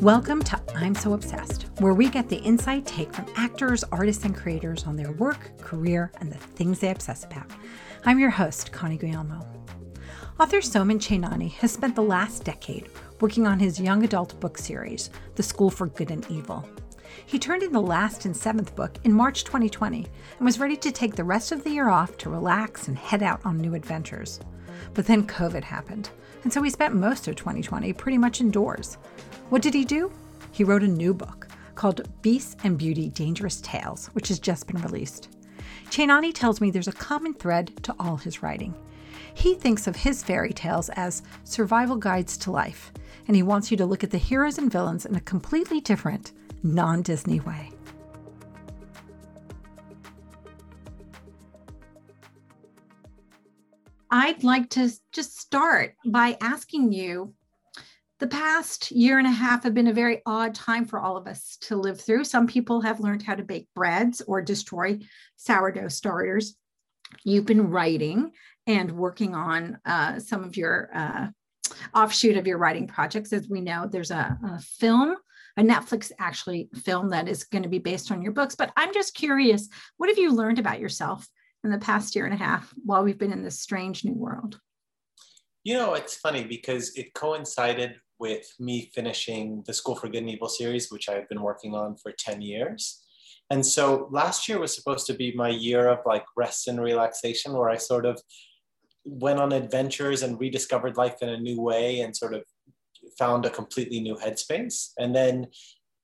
Welcome to I'm So Obsessed, where we get the inside take from actors, artists, and creators on their work, career, and the things they obsess about. I'm your host, Connie Guillermo. Author Soman Chainani has spent the last decade working on his young adult book series, The School for Good and Evil. He turned in the last and seventh book in March 2020 and was ready to take the rest of the year off to relax and head out on new adventures. But then COVID happened, and so he spent most of 2020 pretty much indoors. What did he do? He wrote a new book called Beasts and Beauty Dangerous Tales, which has just been released. Chainani tells me there's a common thread to all his writing. He thinks of his fairy tales as survival guides to life, and he wants you to look at the heroes and villains in a completely different, non Disney way. I'd like to just start by asking you the past year and a half have been a very odd time for all of us to live through. Some people have learned how to bake breads or destroy sourdough starters. You've been writing and working on uh, some of your uh, offshoot of your writing projects. As we know, there's a, a film, a Netflix actually film that is going to be based on your books. But I'm just curious, what have you learned about yourself in the past year and a half while we've been in this strange new world? You know, it's funny because it coincided with me finishing the School for Good and Evil series, which I've been working on for 10 years. And so last year was supposed to be my year of like rest and relaxation, where I sort of went on adventures and rediscovered life in a new way and sort of found a completely new headspace. And then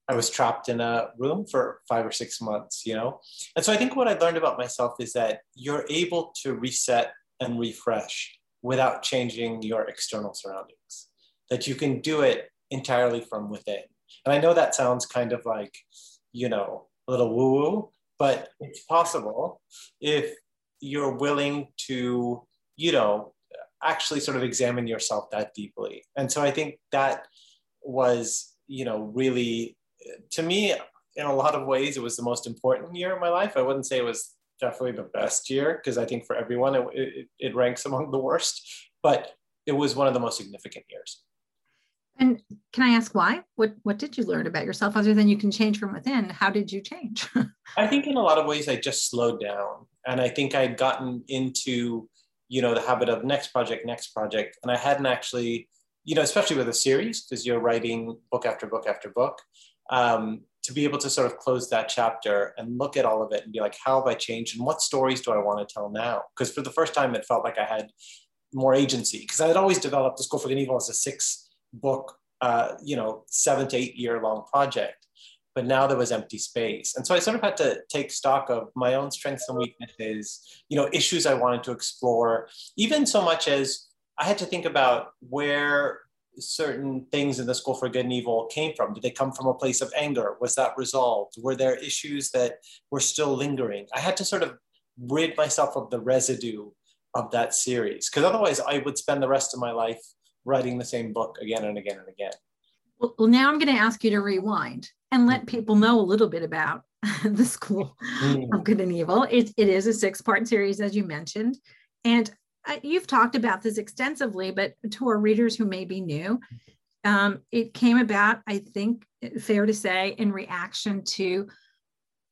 I was trapped in a room for five or six months, you know? And so I think what I learned about myself is that you're able to reset and refresh without changing your external surroundings, that you can do it entirely from within. And I know that sounds kind of like, you know, a little woo woo, but it's possible if you're willing to, you know, actually sort of examine yourself that deeply. And so I think that was, you know, really to me, in a lot of ways, it was the most important year of my life. I wouldn't say it was definitely the best year because I think for everyone it, it, it, ranks among the worst, but it was one of the most significant years. And can I ask why? What what did you learn about yourself other than you can change from within? How did you change? I think in a lot of ways I just slowed down, and I think I'd gotten into you know the habit of next project, next project, and I hadn't actually you know especially with a series because you're writing book after book after book um, to be able to sort of close that chapter and look at all of it and be like, how have I changed and what stories do I want to tell now? Because for the first time, it felt like I had more agency because I had always developed the School for and Evil as a six book, uh, you know, seven to eight year long project. But now there was empty space. And so I sort of had to take stock of my own strengths and weaknesses, you know, issues I wanted to explore, even so much as I had to think about where certain things in the school for good and evil came from? Did they come from a place of anger? Was that resolved? Were there issues that were still lingering? I had to sort of rid myself of the residue of that series because otherwise I would spend the rest of my life writing the same book again and again and again. Well, now I'm going to ask you to rewind and let mm. people know a little bit about the School mm. of Good and Evil. It, it is a six part series, as you mentioned. And you've talked about this extensively, but to our readers who may be new, um, it came about, I think, fair to say, in reaction to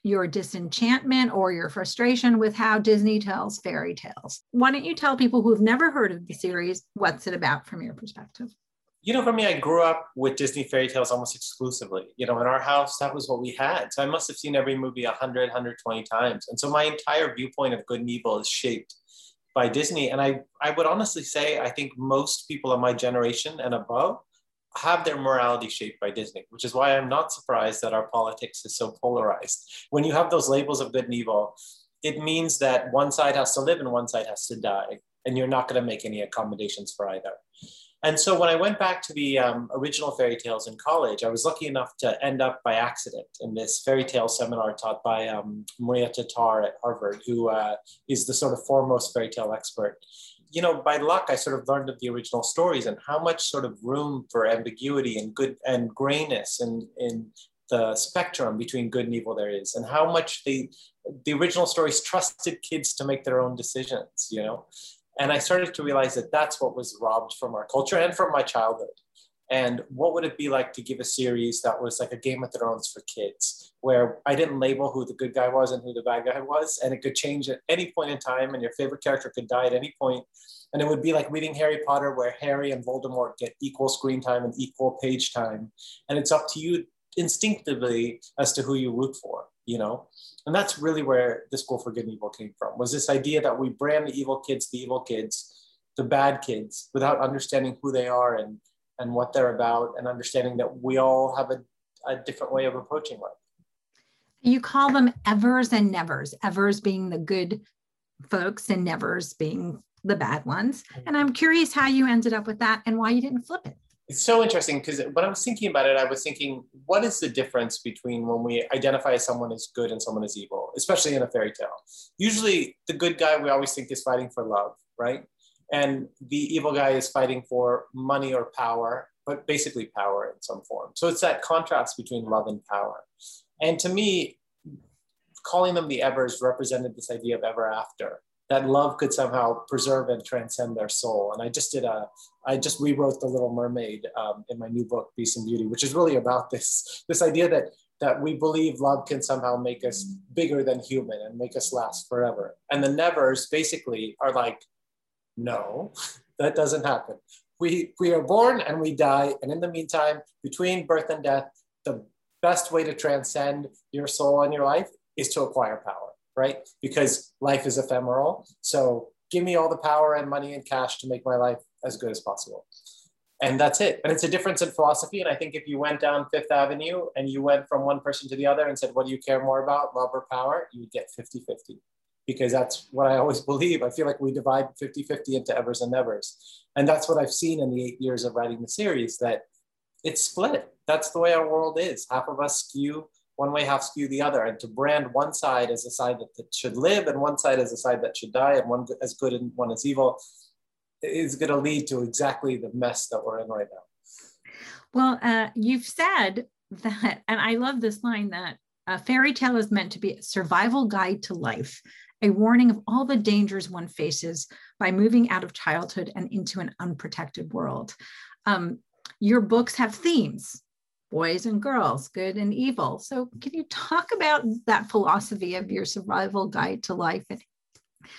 your disenchantment or your frustration with how Disney tells fairy tales. Why don't you tell people who've never heard of the series what's it about from your perspective? You know, for me, I grew up with Disney fairy tales almost exclusively. You know, in our house, that was what we had. So I must have seen every movie 100, 120 times. And so my entire viewpoint of good and evil is shaped by Disney. And I, I would honestly say, I think most people of my generation and above have their morality shaped by Disney, which is why I'm not surprised that our politics is so polarized. When you have those labels of good and evil, it means that one side has to live and one side has to die. And you're not going to make any accommodations for either. And so when I went back to the um, original fairy tales in college, I was lucky enough to end up by accident in this fairy tale seminar taught by um, Maria Tatar at Harvard, who uh, is the sort of foremost fairy tale expert. You know, by luck, I sort of learned of the original stories and how much sort of room for ambiguity and good and grayness and in the spectrum between good and evil there is, and how much the the original stories trusted kids to make their own decisions. You know, and I started to realize that that's what was robbed from our culture and from my childhood. And what would it be like to give a series that was like a Game of Thrones for kids, where I didn't label who the good guy was and who the bad guy was, and it could change at any point in time, and your favorite character could die at any. And it would be like reading Harry Potter, where Harry and Voldemort get equal screen time and equal page time. And it's up to you instinctively as to who you root for, you know? And that's really where the School for Good and Evil came from, was this idea that we brand the evil kids the evil kids, the bad kids, without understanding who they are and and what they're about and understanding that we all have a, a different way of approaching life. You call them evers and nevers, evers being the good folks and nevers being the bad ones. Mm-hmm. And I'm curious how you ended up with that and why you didn't flip it. It's so interesting because when I was thinking about it, I was thinking, what is the difference between when we identify someone as good and someone as evil, especially in a fairy tale? Usually, the good guy we always think is fighting for love, right? And the evil guy is fighting for money or power, but basically power in some form. So it's that contrast between love and power. And to me, calling them the Evers represented this idea of ever after, that love could somehow preserve and transcend their soul. And I just did a, I just rewrote The Little Mermaid um, in my new book, Beast and Beauty, which is really about this, this idea that that we believe love can somehow make us bigger than human and make us last forever. And the nevers basically are like no, that doesn't happen. We, we are born and we die. And in the meantime, between birth and death, the best way to transcend your soul and your life is to acquire power, right? Because life is ephemeral. So give me all the power and money and cash to make my life as good as possible. And that's it. And it's a difference in philosophy. And I think if you went down Fifth Avenue and you went from one person to the other and said, What do you care more about, love or power? You would get 50 50 because that's what I always believe. I feel like we divide 50 50 into evers and nevers. And that's what I've seen in the eight years of writing the series that it's split. That's the way our world is. Half of us skew one way, half skew the other. And to brand one side as a side that, that should live and one side as a side that should die and one as good and one as evil is going to lead to exactly the mess that we're in right now. Well, uh, you've said that, and I love this line that a fairy tale is meant to be a survival guide to life a warning of all the dangers one faces by moving out of childhood and into an unprotected world. Um, your books have themes boys and girls, good and evil. So, can you talk about that philosophy of your survival guide to life and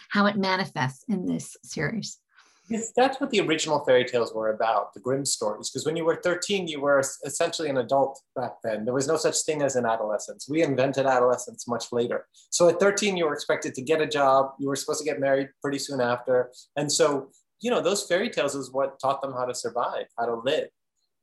how it manifests in this series? That's what the original fairy tales were about, the Grimm stories. Because when you were 13, you were essentially an adult back then. There was no such thing as an adolescence. We invented adolescence much later. So at 13, you were expected to get a job. You were supposed to get married pretty soon after. And so, you know, those fairy tales is what taught them how to survive, how to live.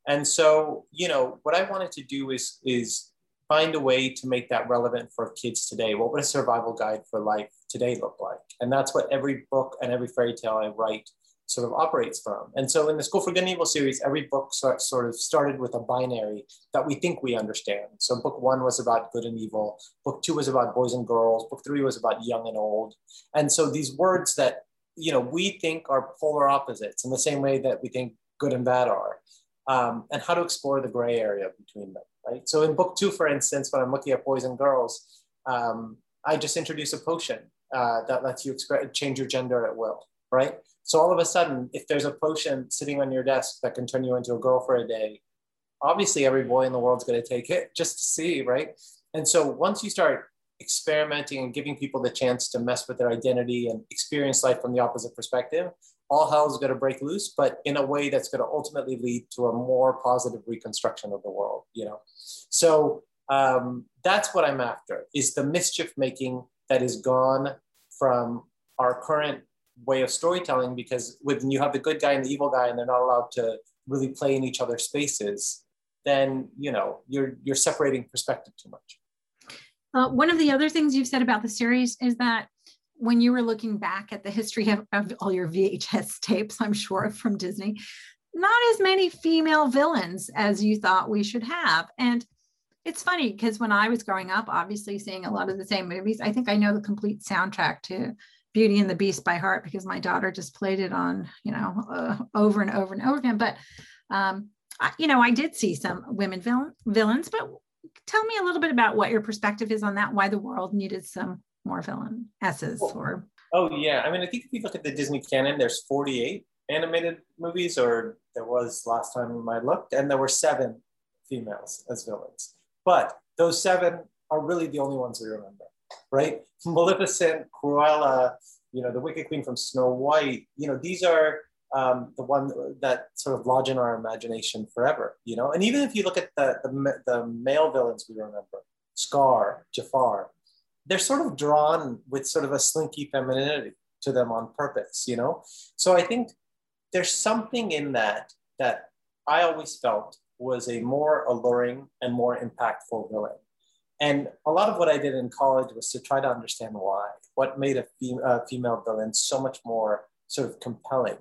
And so, you know, what I wanted to do is, is find a way to make that relevant for kids today. What would a survival guide for life today look like? And that's what every book and every fairy tale I write sort of operates from. And so in the School for Good and Evil series, every book sort of started with a binary that we think we understand. So book one was about good and evil. Book two was about boys and girls. Book three was about young and old. And so these words that, you know, we think are polar opposites in the same way that we think good and bad are. Um, and how to explore the gray area between them, right? So in book two, for instance, when I'm looking at boys and girls, um, I just introduce a potion uh, that lets you change your gender at will, right? So all of a sudden, if there's a potion sitting on your desk that can turn you into a girl for a day, obviously every boy in the world's going to take it just to see, right? And so once you start experimenting and giving people the chance to mess with their identity and experience life from the opposite perspective, all hell is going to break loose, but in a way that's going to ultimately lead to a more positive reconstruction of the world, you know? So um, that's what I'm after is the mischief making that is gone from our current way of storytelling because when you have the good guy and the evil guy and they're not allowed to really play in each other's spaces then you know you're you're separating perspective too much. Uh, one of the other things you've said about the series is that when you were looking back at the history of, of all your vhs tapes i'm sure from disney not as many female villains as you thought we should have. And it's funny because when I was growing up, obviously seeing a lot of the same movies, I think I know the complete soundtrack to Beauty and the Beast by heart because my daughter just played it on, you know, uh, over and over and over again. But, um, I, you know, I did see some women villain, villains, but tell me a little bit about what your perspective is on that, why the world needed some more villain S's or. Oh, yeah. I mean, I think if you look at the Disney canon, there's 48 animated movies or there was last time I looked, and there were seven females as villains. But those seven are really the only ones we remember, right? Maleficent, Cruella, you know, the Wicked Queen from Snow White, you know, these are um, the one that sort of lodge in our imagination forever, you know? And even if you look at the, the, the male villains we remember, Scar, Jafar, they're sort of drawn with sort of a slinky femininity to them on purpose, you know? So I think there's something in that that I always felt was a more alluring and more impactful villain. And a lot of what I did in college was to try to understand why, what made a fem- uh, female villain so much more sort of compelling.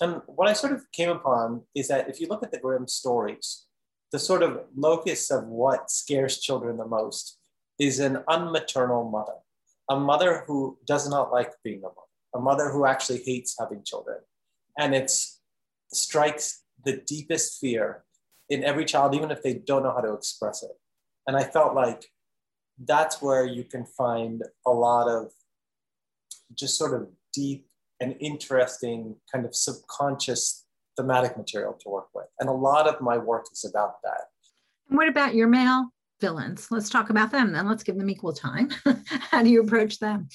And what I sort of came upon is that if you look at the Grimm stories, the sort of locus of what scares children the most is an unmaternal mother, a mother who does not like being a mother, a mother who actually hates having children. And it strikes the deepest fear in every child, even if they don't know how to express it. And I felt like that's where you can find a lot of just sort of deep and interesting kind of subconscious thematic material to work with. And a lot of my work is about that. And what about your male villains? Let's talk about them then. Let's give them equal time. How do you approach them?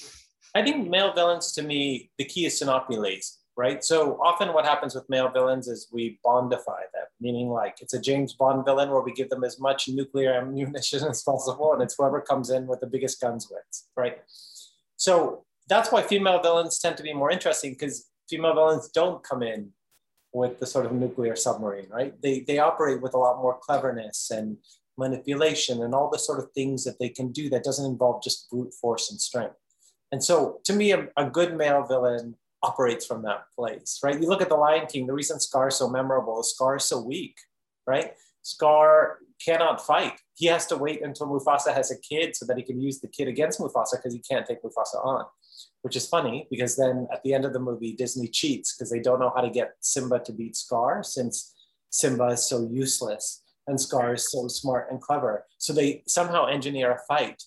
I think male villains to me, the key is to not be lazy, right? So often what happens with male villains is we bondify them, meaning like it's a James Bond villain where we give them as much nuclear ammunition as possible and it's whoever comes in with the biggest guns wins, right? So that's why female villains tend to be more interesting because female villains don't come in with the sort of nuclear submarine, right? They, they operate with a lot more cleverness and manipulation and all the sort of things that they can do that doesn't involve just brute force and strength. And so to me, a, a good male villain operates from that place, right? You look at The Lion King, the reason Scar is so memorable is Scar is so weak, right? Scar cannot fight. He has to wait until Mufasa has a kid so that he can use the kid against Mufasa because he can't take Mufasa on which is funny because then at the end of the movie, Disney cheats because they don't know how to get Simba to beat Scar since Simba is so useless and Scar is so smart and clever. So they somehow engineer a fight.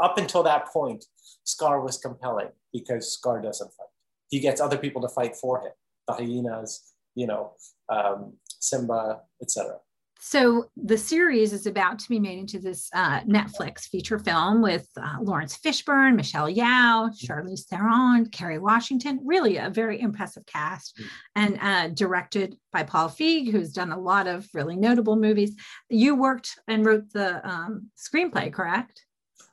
Up until that point, Scar was compelling because Scar doesn't fight. He gets other people to fight for him, the hyenas, you know, um, Simba, etc. So the series is about to be made into this uh, Netflix feature film with uh, Laurence Fishburne, Michelle Yeoh, Charlize Theron, Kerry Washington. Really a very impressive cast, mm-hmm. and uh, directed by Paul Feig, who's done a lot of really notable movies. You worked and wrote the um, screenplay, correct?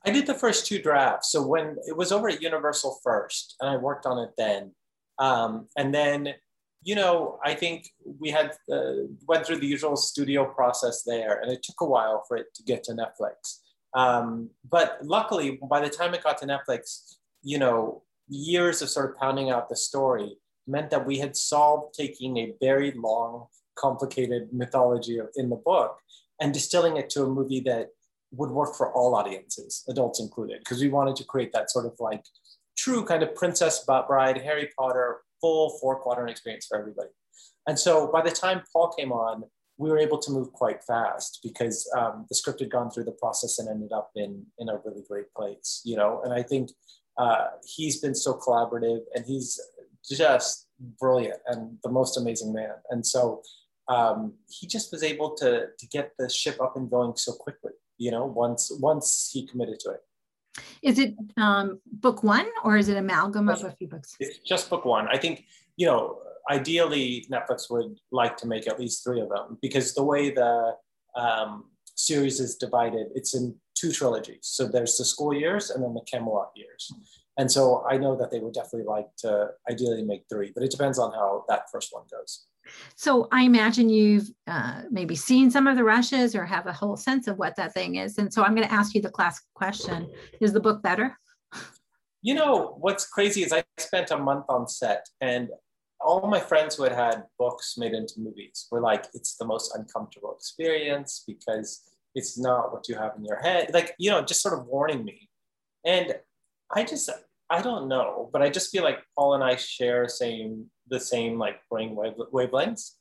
I did the first two drafts. So when it was over at Universal first, and I worked on it then, um, and then you know, I think we had uh, went through the usual studio process there, and it took a while for it to get to Netflix. Um, but luckily, by the time it got to Netflix, you know, years of sort of pounding out the story meant that we had solved taking a very long, complicated mythology in the book and distilling it to a movie that would work for all audiences, adults included, because we wanted to create that sort of like true kind of Princess Bride, Harry Potter full four quadrant experience for everybody. And so by the time Paul came on, we were able to move quite fast because um, the script had gone through the process and ended up in, in a really great place, you know? And I think uh, he's been so collaborative and he's just brilliant and the most amazing man. And so um, he just was able to, to get the ship up and going so quickly, you know, once, once he committed to it. Is it um, book one or is it amalgam of a few books? It's just book one. I think, you know, ideally Netflix would like to make at least three of them because the way the um, series is divided, it's in two trilogies. So there's the school years and then the Camelot years. And so I know that they would definitely like to ideally make three, but it depends on how that first one goes. So I imagine you've uh, maybe seen some of the rushes or have a whole sense of what that thing is. And so I'm going to ask you the classic question: Is the book better? You know what's crazy is I spent a month on set, and all my friends who had had books made into movies were like, "It's the most uncomfortable experience because it's not what you have in your head." Like you know, just sort of warning me, and I just I don't know, but I just feel like Paul and I share same the same like brain wave, wavelengths,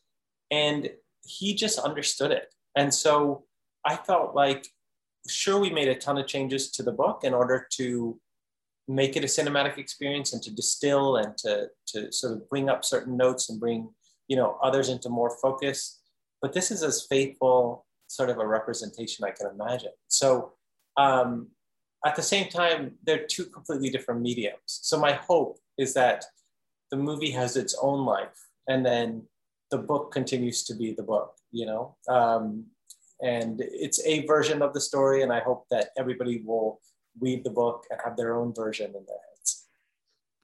and he just understood it. And so I felt like, sure, we made a ton of changes to the book in order to make it a cinematic experience and to distill and to to sort of bring up certain notes and bring you know, others into more focus. But this is as faithful sort of a representation I can imagine. So um, at the same time, they're two completely different mediums. So my hope is that the movie has its own life and then the book continues to be the book, you know? Um, and it's a version of the story. And I hope that everybody will read the book and have their own version in their heads.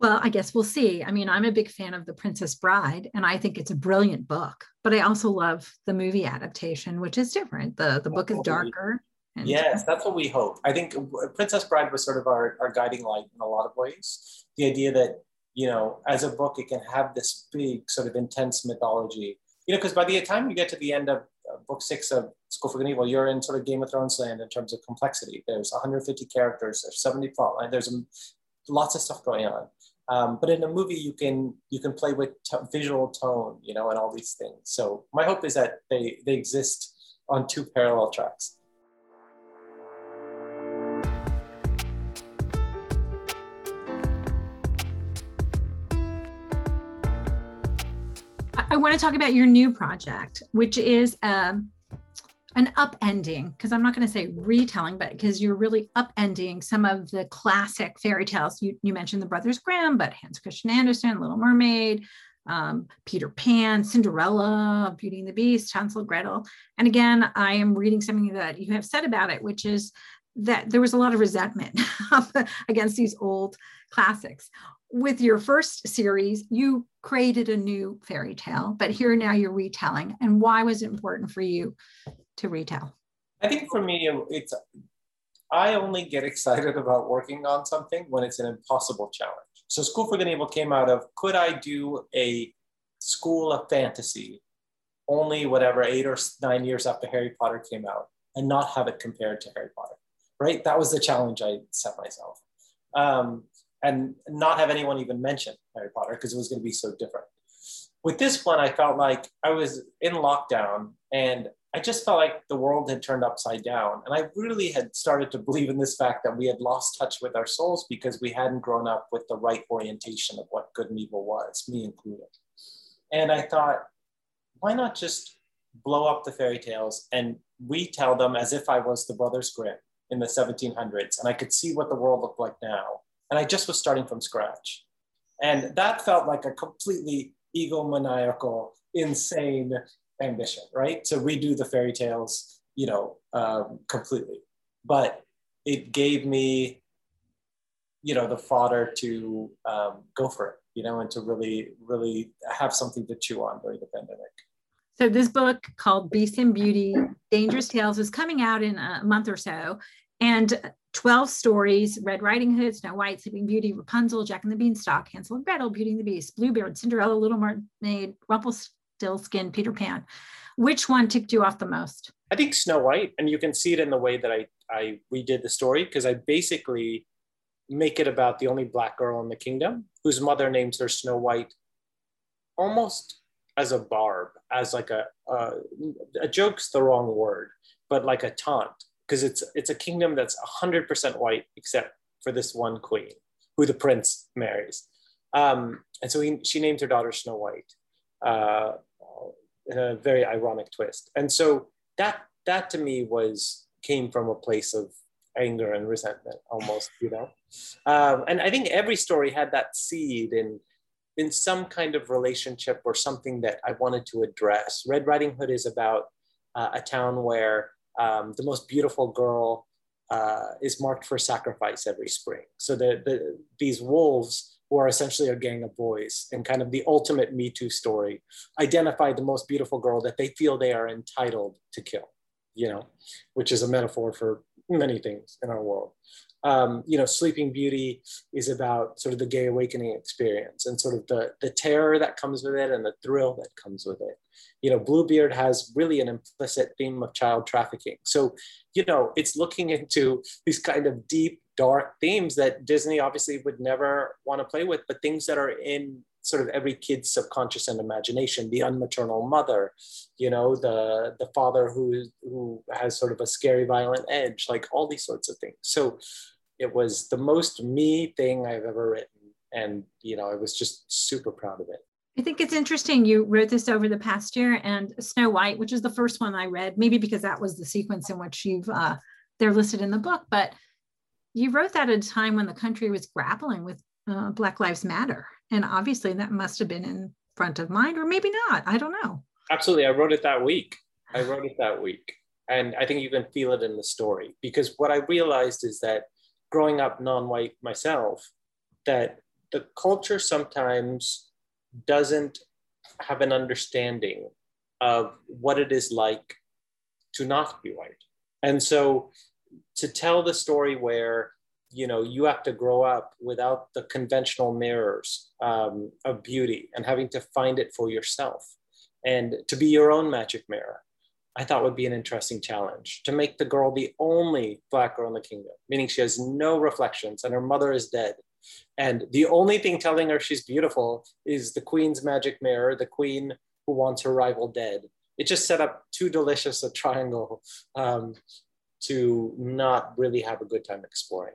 Well, I guess we'll see. I mean, I'm a big fan of The Princess Bride, and I think it's a brilliant book. But I also love the movie adaptation, which is different. The the book is darker. And yes, that's what we hope. I think Princess Bride was sort of our, our guiding light in a lot of ways. The idea that, you know, as a book, it can have this big sort of intense mythology. You know, because by the time you get to the end of uh, book six of School for Good and Evil, you're in sort of Game of Thrones land in terms of complexity. There's 150 characters, there's 70 plot line, there's lots of stuff going on. Um, but in a movie, you can you can play with t- visual tone, you know, and all these things. So my hope is that they they exist on two parallel tracks. I want to talk about your new project, which is um, an upending, because I'm not going to say retelling, but because you're really upending some of the classic fairy tales. You, you mentioned the Brothers Grimm, but Hans Christian Andersen, Little Mermaid, um, Peter Pan, Cinderella, Beauty and the Beast, Hansel Gretel. And again, I am reading something that you have said about it, which is that there was a lot of resentment against these old classics with your first series, you created a new fairy tale, but here now you're retelling. And why was it important for you to retell? I think for me, it's I only get excited about working on something when it's an impossible challenge. So School for the Evil came out of could I do a school of fantasy only whatever eight or nine years after Harry Potter came out and not have it compared to Harry Potter, right? That was the challenge I set myself. Um, and not have anyone even mention Harry Potter because it was going to be so different. With this one, I felt like I was in lockdown and I just felt like the world had turned upside down. And I really had started to believe in this fact that we had lost touch with our souls because we hadn't grown up with the right orientation of what good and evil was, me included. And I thought, why not just blow up the fairy tales and retell them as if I was the Brothers Grimm in the 1700s and I could see what the world looked like now and I just was starting from scratch. And that felt like a completely egomaniacal, insane ambition, right? To redo the fairy tales, you know, um, completely. But it gave me, you know, the fodder to um, go for it, you know, and to really, really have something to chew on during the pandemic. So this book called Beast and Beauty, Dangerous Tales is coming out in a month or so. And 12 stories Red Riding Hood, Snow White, Sleeping Beauty, Rapunzel, Jack and the Beanstalk, Hansel and Gretel, Beauty and the Beast, Bluebeard, Cinderella, Little Mermaid, Rumpelstiltskin, Peter Pan. Which one ticked you off the most? I think Snow White, and you can see it in the way that I, I redid the story because I basically make it about the only black girl in the kingdom whose mother names her Snow White almost as a barb, as like a, a, a joke's the wrong word, but like a taunt because it's it's a kingdom that's 100% white except for this one queen who the prince marries. Um, and so he, she named her daughter snow white uh, in a very ironic twist. And so that that to me was came from a place of anger and resentment almost you know? Um, and i think every story had that seed in in some kind of relationship or something that i wanted to address. Red riding hood is about uh, a town where um, the most beautiful girl uh, is marked for sacrifice every spring. So the, the, these wolves, who are essentially a gang of boys and kind of the ultimate Me Too story, identify the most beautiful girl that they feel they are entitled to kill, you know, which is a metaphor for many things in our world. Um, you know, Sleeping Beauty is about sort of the gay awakening experience and sort of the, the terror that comes with it and the thrill that comes with it you know, Bluebeard has really an implicit theme of child trafficking. So, you know, it's looking into these kind of deep, dark themes that Disney obviously would never want to play with, but things that are in sort of every kid's subconscious and imagination the unmaternal mother you know the the father who who has sort of a scary violent edge like all these sorts of things so it was the most me thing i've ever written and you know i was just super proud of it I think it's interesting. You wrote this over the past year, and Snow White, which is the first one I read, maybe because that was the sequence in which you've uh, they're listed in the book, but you wrote that at a time when the country was grappling with uh, Black Lives Matter, and obviously that must have been in front of mind, or maybe not. I don't know. Absolutely, I wrote it that week. I wrote it that week, and I think you can feel it in the story because what I realized is that growing up non-white myself, that the culture sometimes doesn't have an understanding of what it is like to not be white. And so to tell the story where you know you have to grow up without the conventional mirrors um, of beauty and having to find it for yourself and to be your own magic mirror i thought would be an interesting challenge to make the girl the only black girl in the kingdom meaning she has no reflections and her mother is dead and the only thing telling her she's beautiful is the queen's magic mirror, the queen who wants her rival dead. It just set up too delicious a triangle um, to not really have a good time exploring.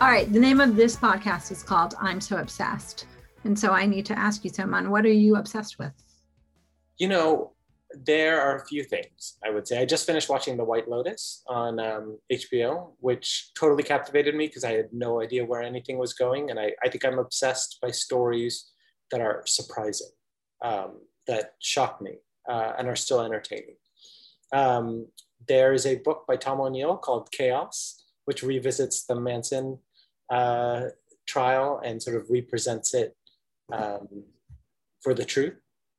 All right. The name of this podcast is called I'm So Obsessed. And so I need to ask you, Soman, what are you obsessed with? You know, there are a few things I would say. I just finished watching The White Lotus on um, HBO, which totally captivated me because I had no idea where anything was going. And I, I think I'm obsessed by stories that are surprising, um, that shock me, uh, and are still entertaining. Um, there is a book by Tom O'Neill called Chaos, which revisits the Manson uh, trial and sort of represents it um, for the truth.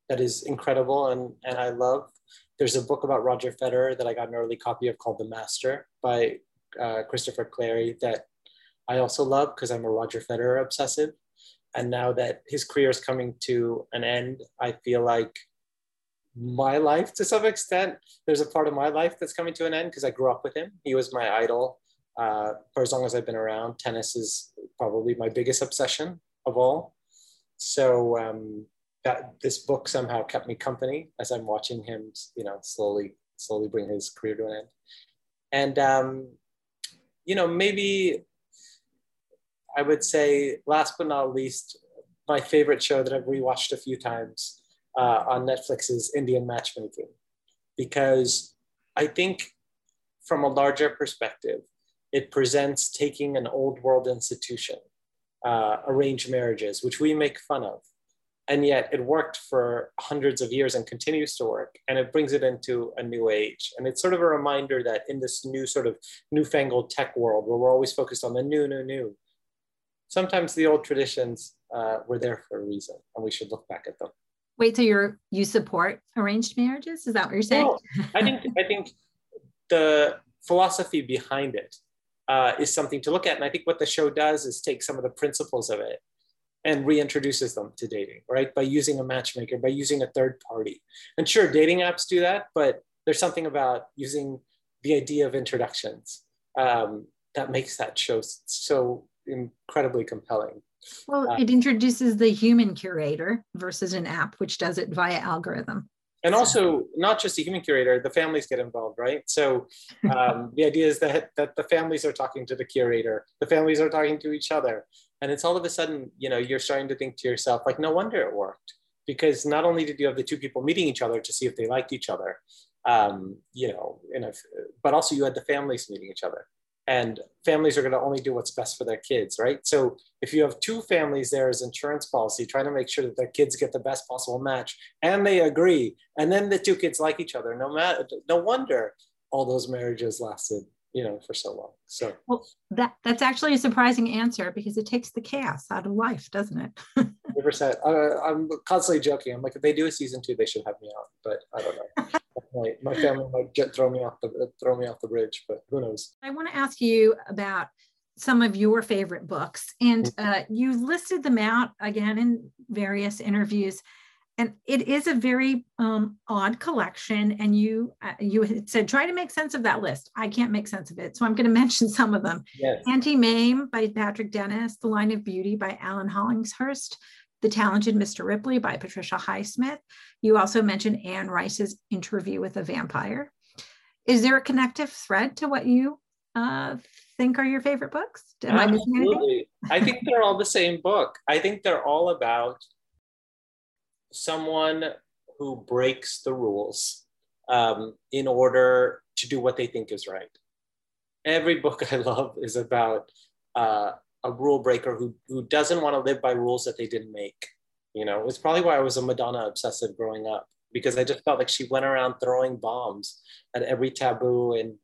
That is incredible and, and I love. There's a book about Roger Federer that I got an early copy of called The Master by uh, Christopher Clarey that I also love because I'm a Roger Federer obsessive. And now that his career is coming to an end, I feel like my life to some extent, there's a part of my life that's coming to an end because I grew up with him. He was my idol uh, for as long as I've been around. Tennis is probably my biggest obsession of all. So um, that this book somehow kept me company as I'm watching him, you know, slowly, slowly bring his career to an end. And um, you know, maybe I would say, last but not least, my favorite show that I've rewatched a few times uh, on Netflix is Indian Matchmaking, because I think from a larger perspective, it presents taking an old world institution, uh, arranged marriages, which we make fun of. And yet it worked for hundreds of years and continues to work. And it brings it into a new age. And it's sort of a reminder that in this new sort of newfangled tech world where we're always focused on the new, new, new, sometimes the old traditions uh, were there for a reason and we should look back at them. Wait, so you're you support arranged marriages? Is that what you're saying? Well, I think I think the philosophy behind it uh, is something to look at. And I think what the show does is take some of the principles of it and reintroduces them to dating, right? By using a matchmaker, by using a third party. And sure, dating apps do that, but there's something about using the idea of introductions um, that makes that show so incredibly compelling. Well, uh, it introduces the human curator versus an app, which does it via algorithm and also not just the human curator the families get involved right? So um, the idea is that that the families are talking to the curator the families are talking to each other. And it's all of a sudden you know you're starting to think to yourself like no wonder it worked. Because not only did you have the two people meeting each other to see if they liked each other um, you know a, but also you had the families meeting each other and families are going to only do what's best for their kids, right? So if you have two families there as insurance policy, trying to make sure that their kids get the best possible match, and they agree, and then the two kids like each other, no matter, no wonder all those marriages lasted, you know, for so long. So well, that that's actually a surprising answer because it takes the chaos out of life, doesn't it? percent. Uh, I'm constantly joking. I'm like, if they do a season two, they should have me on, but I don't know. might, my family might get, throw me off the throw me off the bridge, but who knows? I want to ask you about some of your favorite books, and Mm-hmm. uh, you listed them out again in various interviews. And it is a very um, odd collection, and you uh, you had said try to make sense of that list. I can't make sense of it, so I'm going to mention some of them. Yes. Auntie Mame by Patrick Dennis, The Line of Beauty by Alan Hollinghurst, The Talented Mr. Ripley by Patricia Highsmith. You also mentioned Anne Rice's Interview with a Vampire. Is there a connective thread to what you uh, think are your favorite books? Am I? Absolutely. I think they're all the same book. I think they're all about someone who breaks the rules um, in order to do what they think is right. Every book I love is about uh, a rule breaker who, who doesn't want to live by rules that they didn't make. You know, it's probably why I was a Madonna obsessive growing up because I just felt like she went around throwing bombs at every taboo and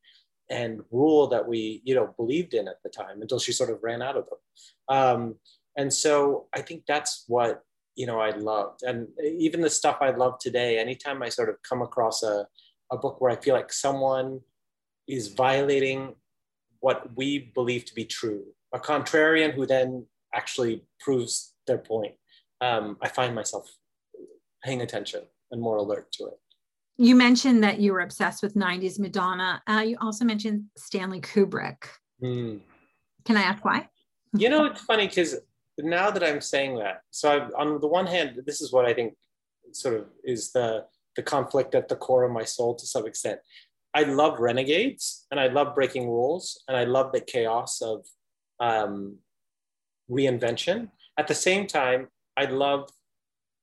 and rule that we you know believed in at the time until she sort of ran out of them um, and so i think that's what you know i loved and even the stuff i love today anytime i sort of come across a, a book where i feel like someone is violating what we believe to be true a contrarian who then actually proves their point um, i find myself paying attention and more alert to it You mentioned that you were obsessed with 90s Madonna. Uh, you also mentioned Stanley Kubrick. Hmm. Can I ask why? you know it's funny because now that i'm saying that so I've, on the one hand this is what i think sort of is the the conflict at the core of my soul to some extent. I love renegades and i love breaking rules and i love the chaos of um, reinvention. At the same time i love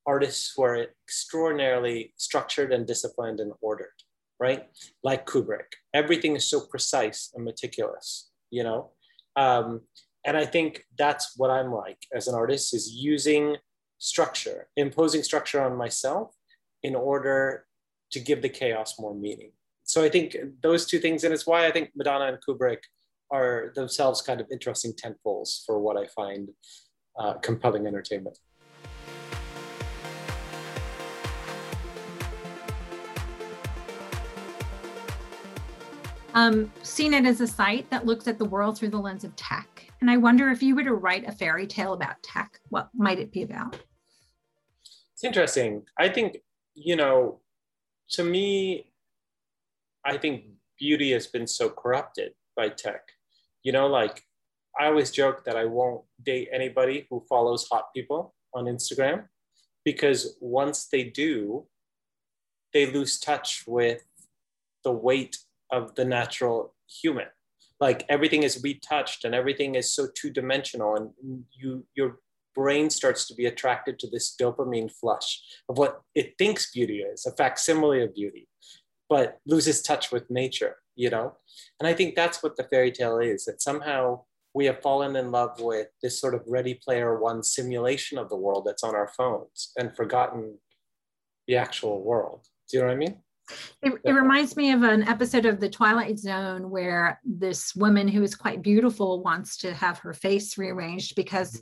artists who are extraordinarily structured and disciplined and ordered right? Like kubrick. Everything is so precise and meticulous you know? Um, and i think that's what i'm like as an artist is using structure imposing structure on myself in order to give the chaos more meaning so i think those two things and it's why i think madonna and kubrick are themselves kind of interesting tentpoles for what i find uh, compelling entertainment Um, CNET is a site that looks at the world through the lens of tech. And I wonder if you were to write a fairy tale about tech, what might it be about? It's interesting. I think, you know, to me, I think beauty has been so corrupted by tech. You know, like I always joke that I won't date anybody who follows hot people on Instagram because once they do, they lose touch with the weight of the natural human. Like everything is retouched and everything is so two dimensional, and you your brain starts to be attracted to this dopamine flush of what it thinks beauty is, a facsimile of beauty, but loses touch with nature, you know? And I think that's what the fairy tale is that somehow we have fallen in love with this sort of ready player one simulation of the world that's on our phones and forgotten the actual world. Do you know what I mean? It, it reminds me of an episode of The Twilight Zone where this woman who is quite beautiful wants to have her face rearranged because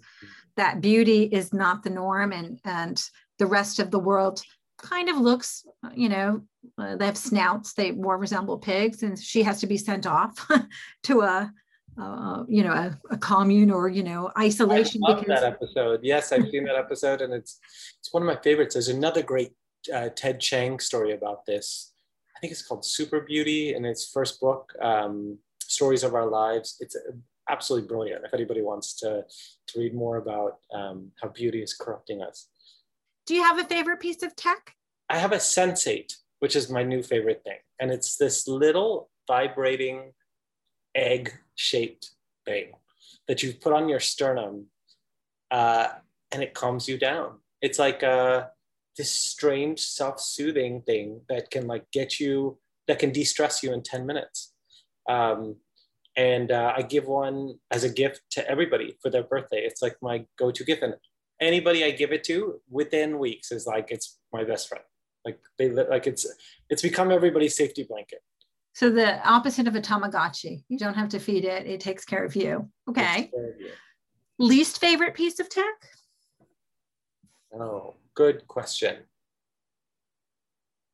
that beauty is not the norm and, and the rest of the world kind of looks, you know, uh, they have snouts, they more resemble pigs, and she has to be sent off to a, uh, you know, a, a commune or, you know, isolation. I love that episode. Yes, I've seen that episode and it's, it's one of my favorites. There's another great uh, Ted Chiang story about this. I think it's called Super Beauty in its first book, um, Stories of Our Lives. It's absolutely brilliant if anybody wants to, to read more about um, how beauty is corrupting us. Do you have a favorite piece of tech? I have a Sensate, which is my new favorite thing. And it's this little vibrating egg shaped thing that you put on your sternum uh, and it calms you down. It's like a, this strange self-soothing thing that can like get you that can de-stress you in 10 minutes. Um, and uh, i give one as a gift to everybody for their birthday. It's like my go-to gift. And anybody i give it to within weeks is like it's my best friend. Like they like it's it's become everybody's safety blanket. So the opposite of a tamagotchi. You don't have to feed it. It takes care of you. Okay. Least favorite piece of tech? Oh good question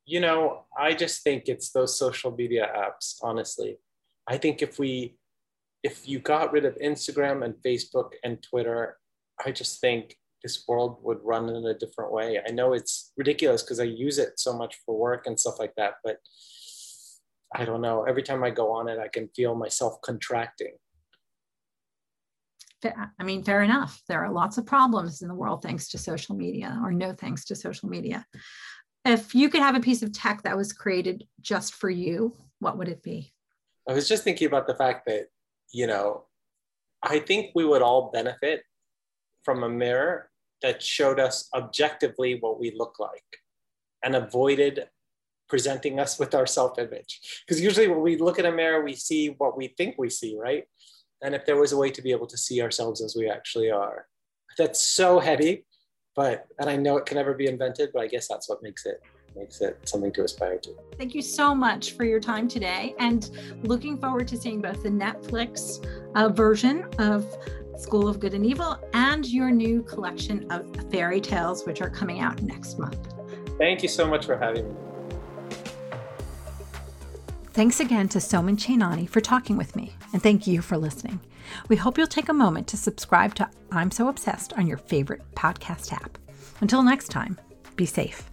you know, I just think it's those social media apps, honestly. I think if we, if you got rid of Instagram and Facebook and Twitter, I just think this world would run in a different way. I know it's ridiculous because I use it so much for work and stuff like that, but I don't know. Every time I go on it, I can feel myself contracting. I mean, fair enough. There are lots of problems in the world thanks to social media, or no thanks to social media. If you could have a piece of tech that was created just for you, what would it be? I was just thinking about the fact that, you know, I think we would all benefit from a mirror that showed us objectively what we look like and avoided presenting us with our self image. Because usually when we look at a mirror, we see what we think we see, right? And if there was a way to be able to see ourselves as we actually are, that's so heavy, but, and I know it can never be invented, but I guess that's what makes it makes it something to aspire to. Thank you so much for your time today and looking forward to seeing both the Netflix uh, version of School of Good and Evil and your new collection of fairy tales, which are coming out next month. Thank you so much for having me. Thanks again to Soman Chainani for talking with me, and thank you for listening. We hope you'll take a moment to subscribe to I'm So Obsessed on your favorite podcast app. Until next time, be safe.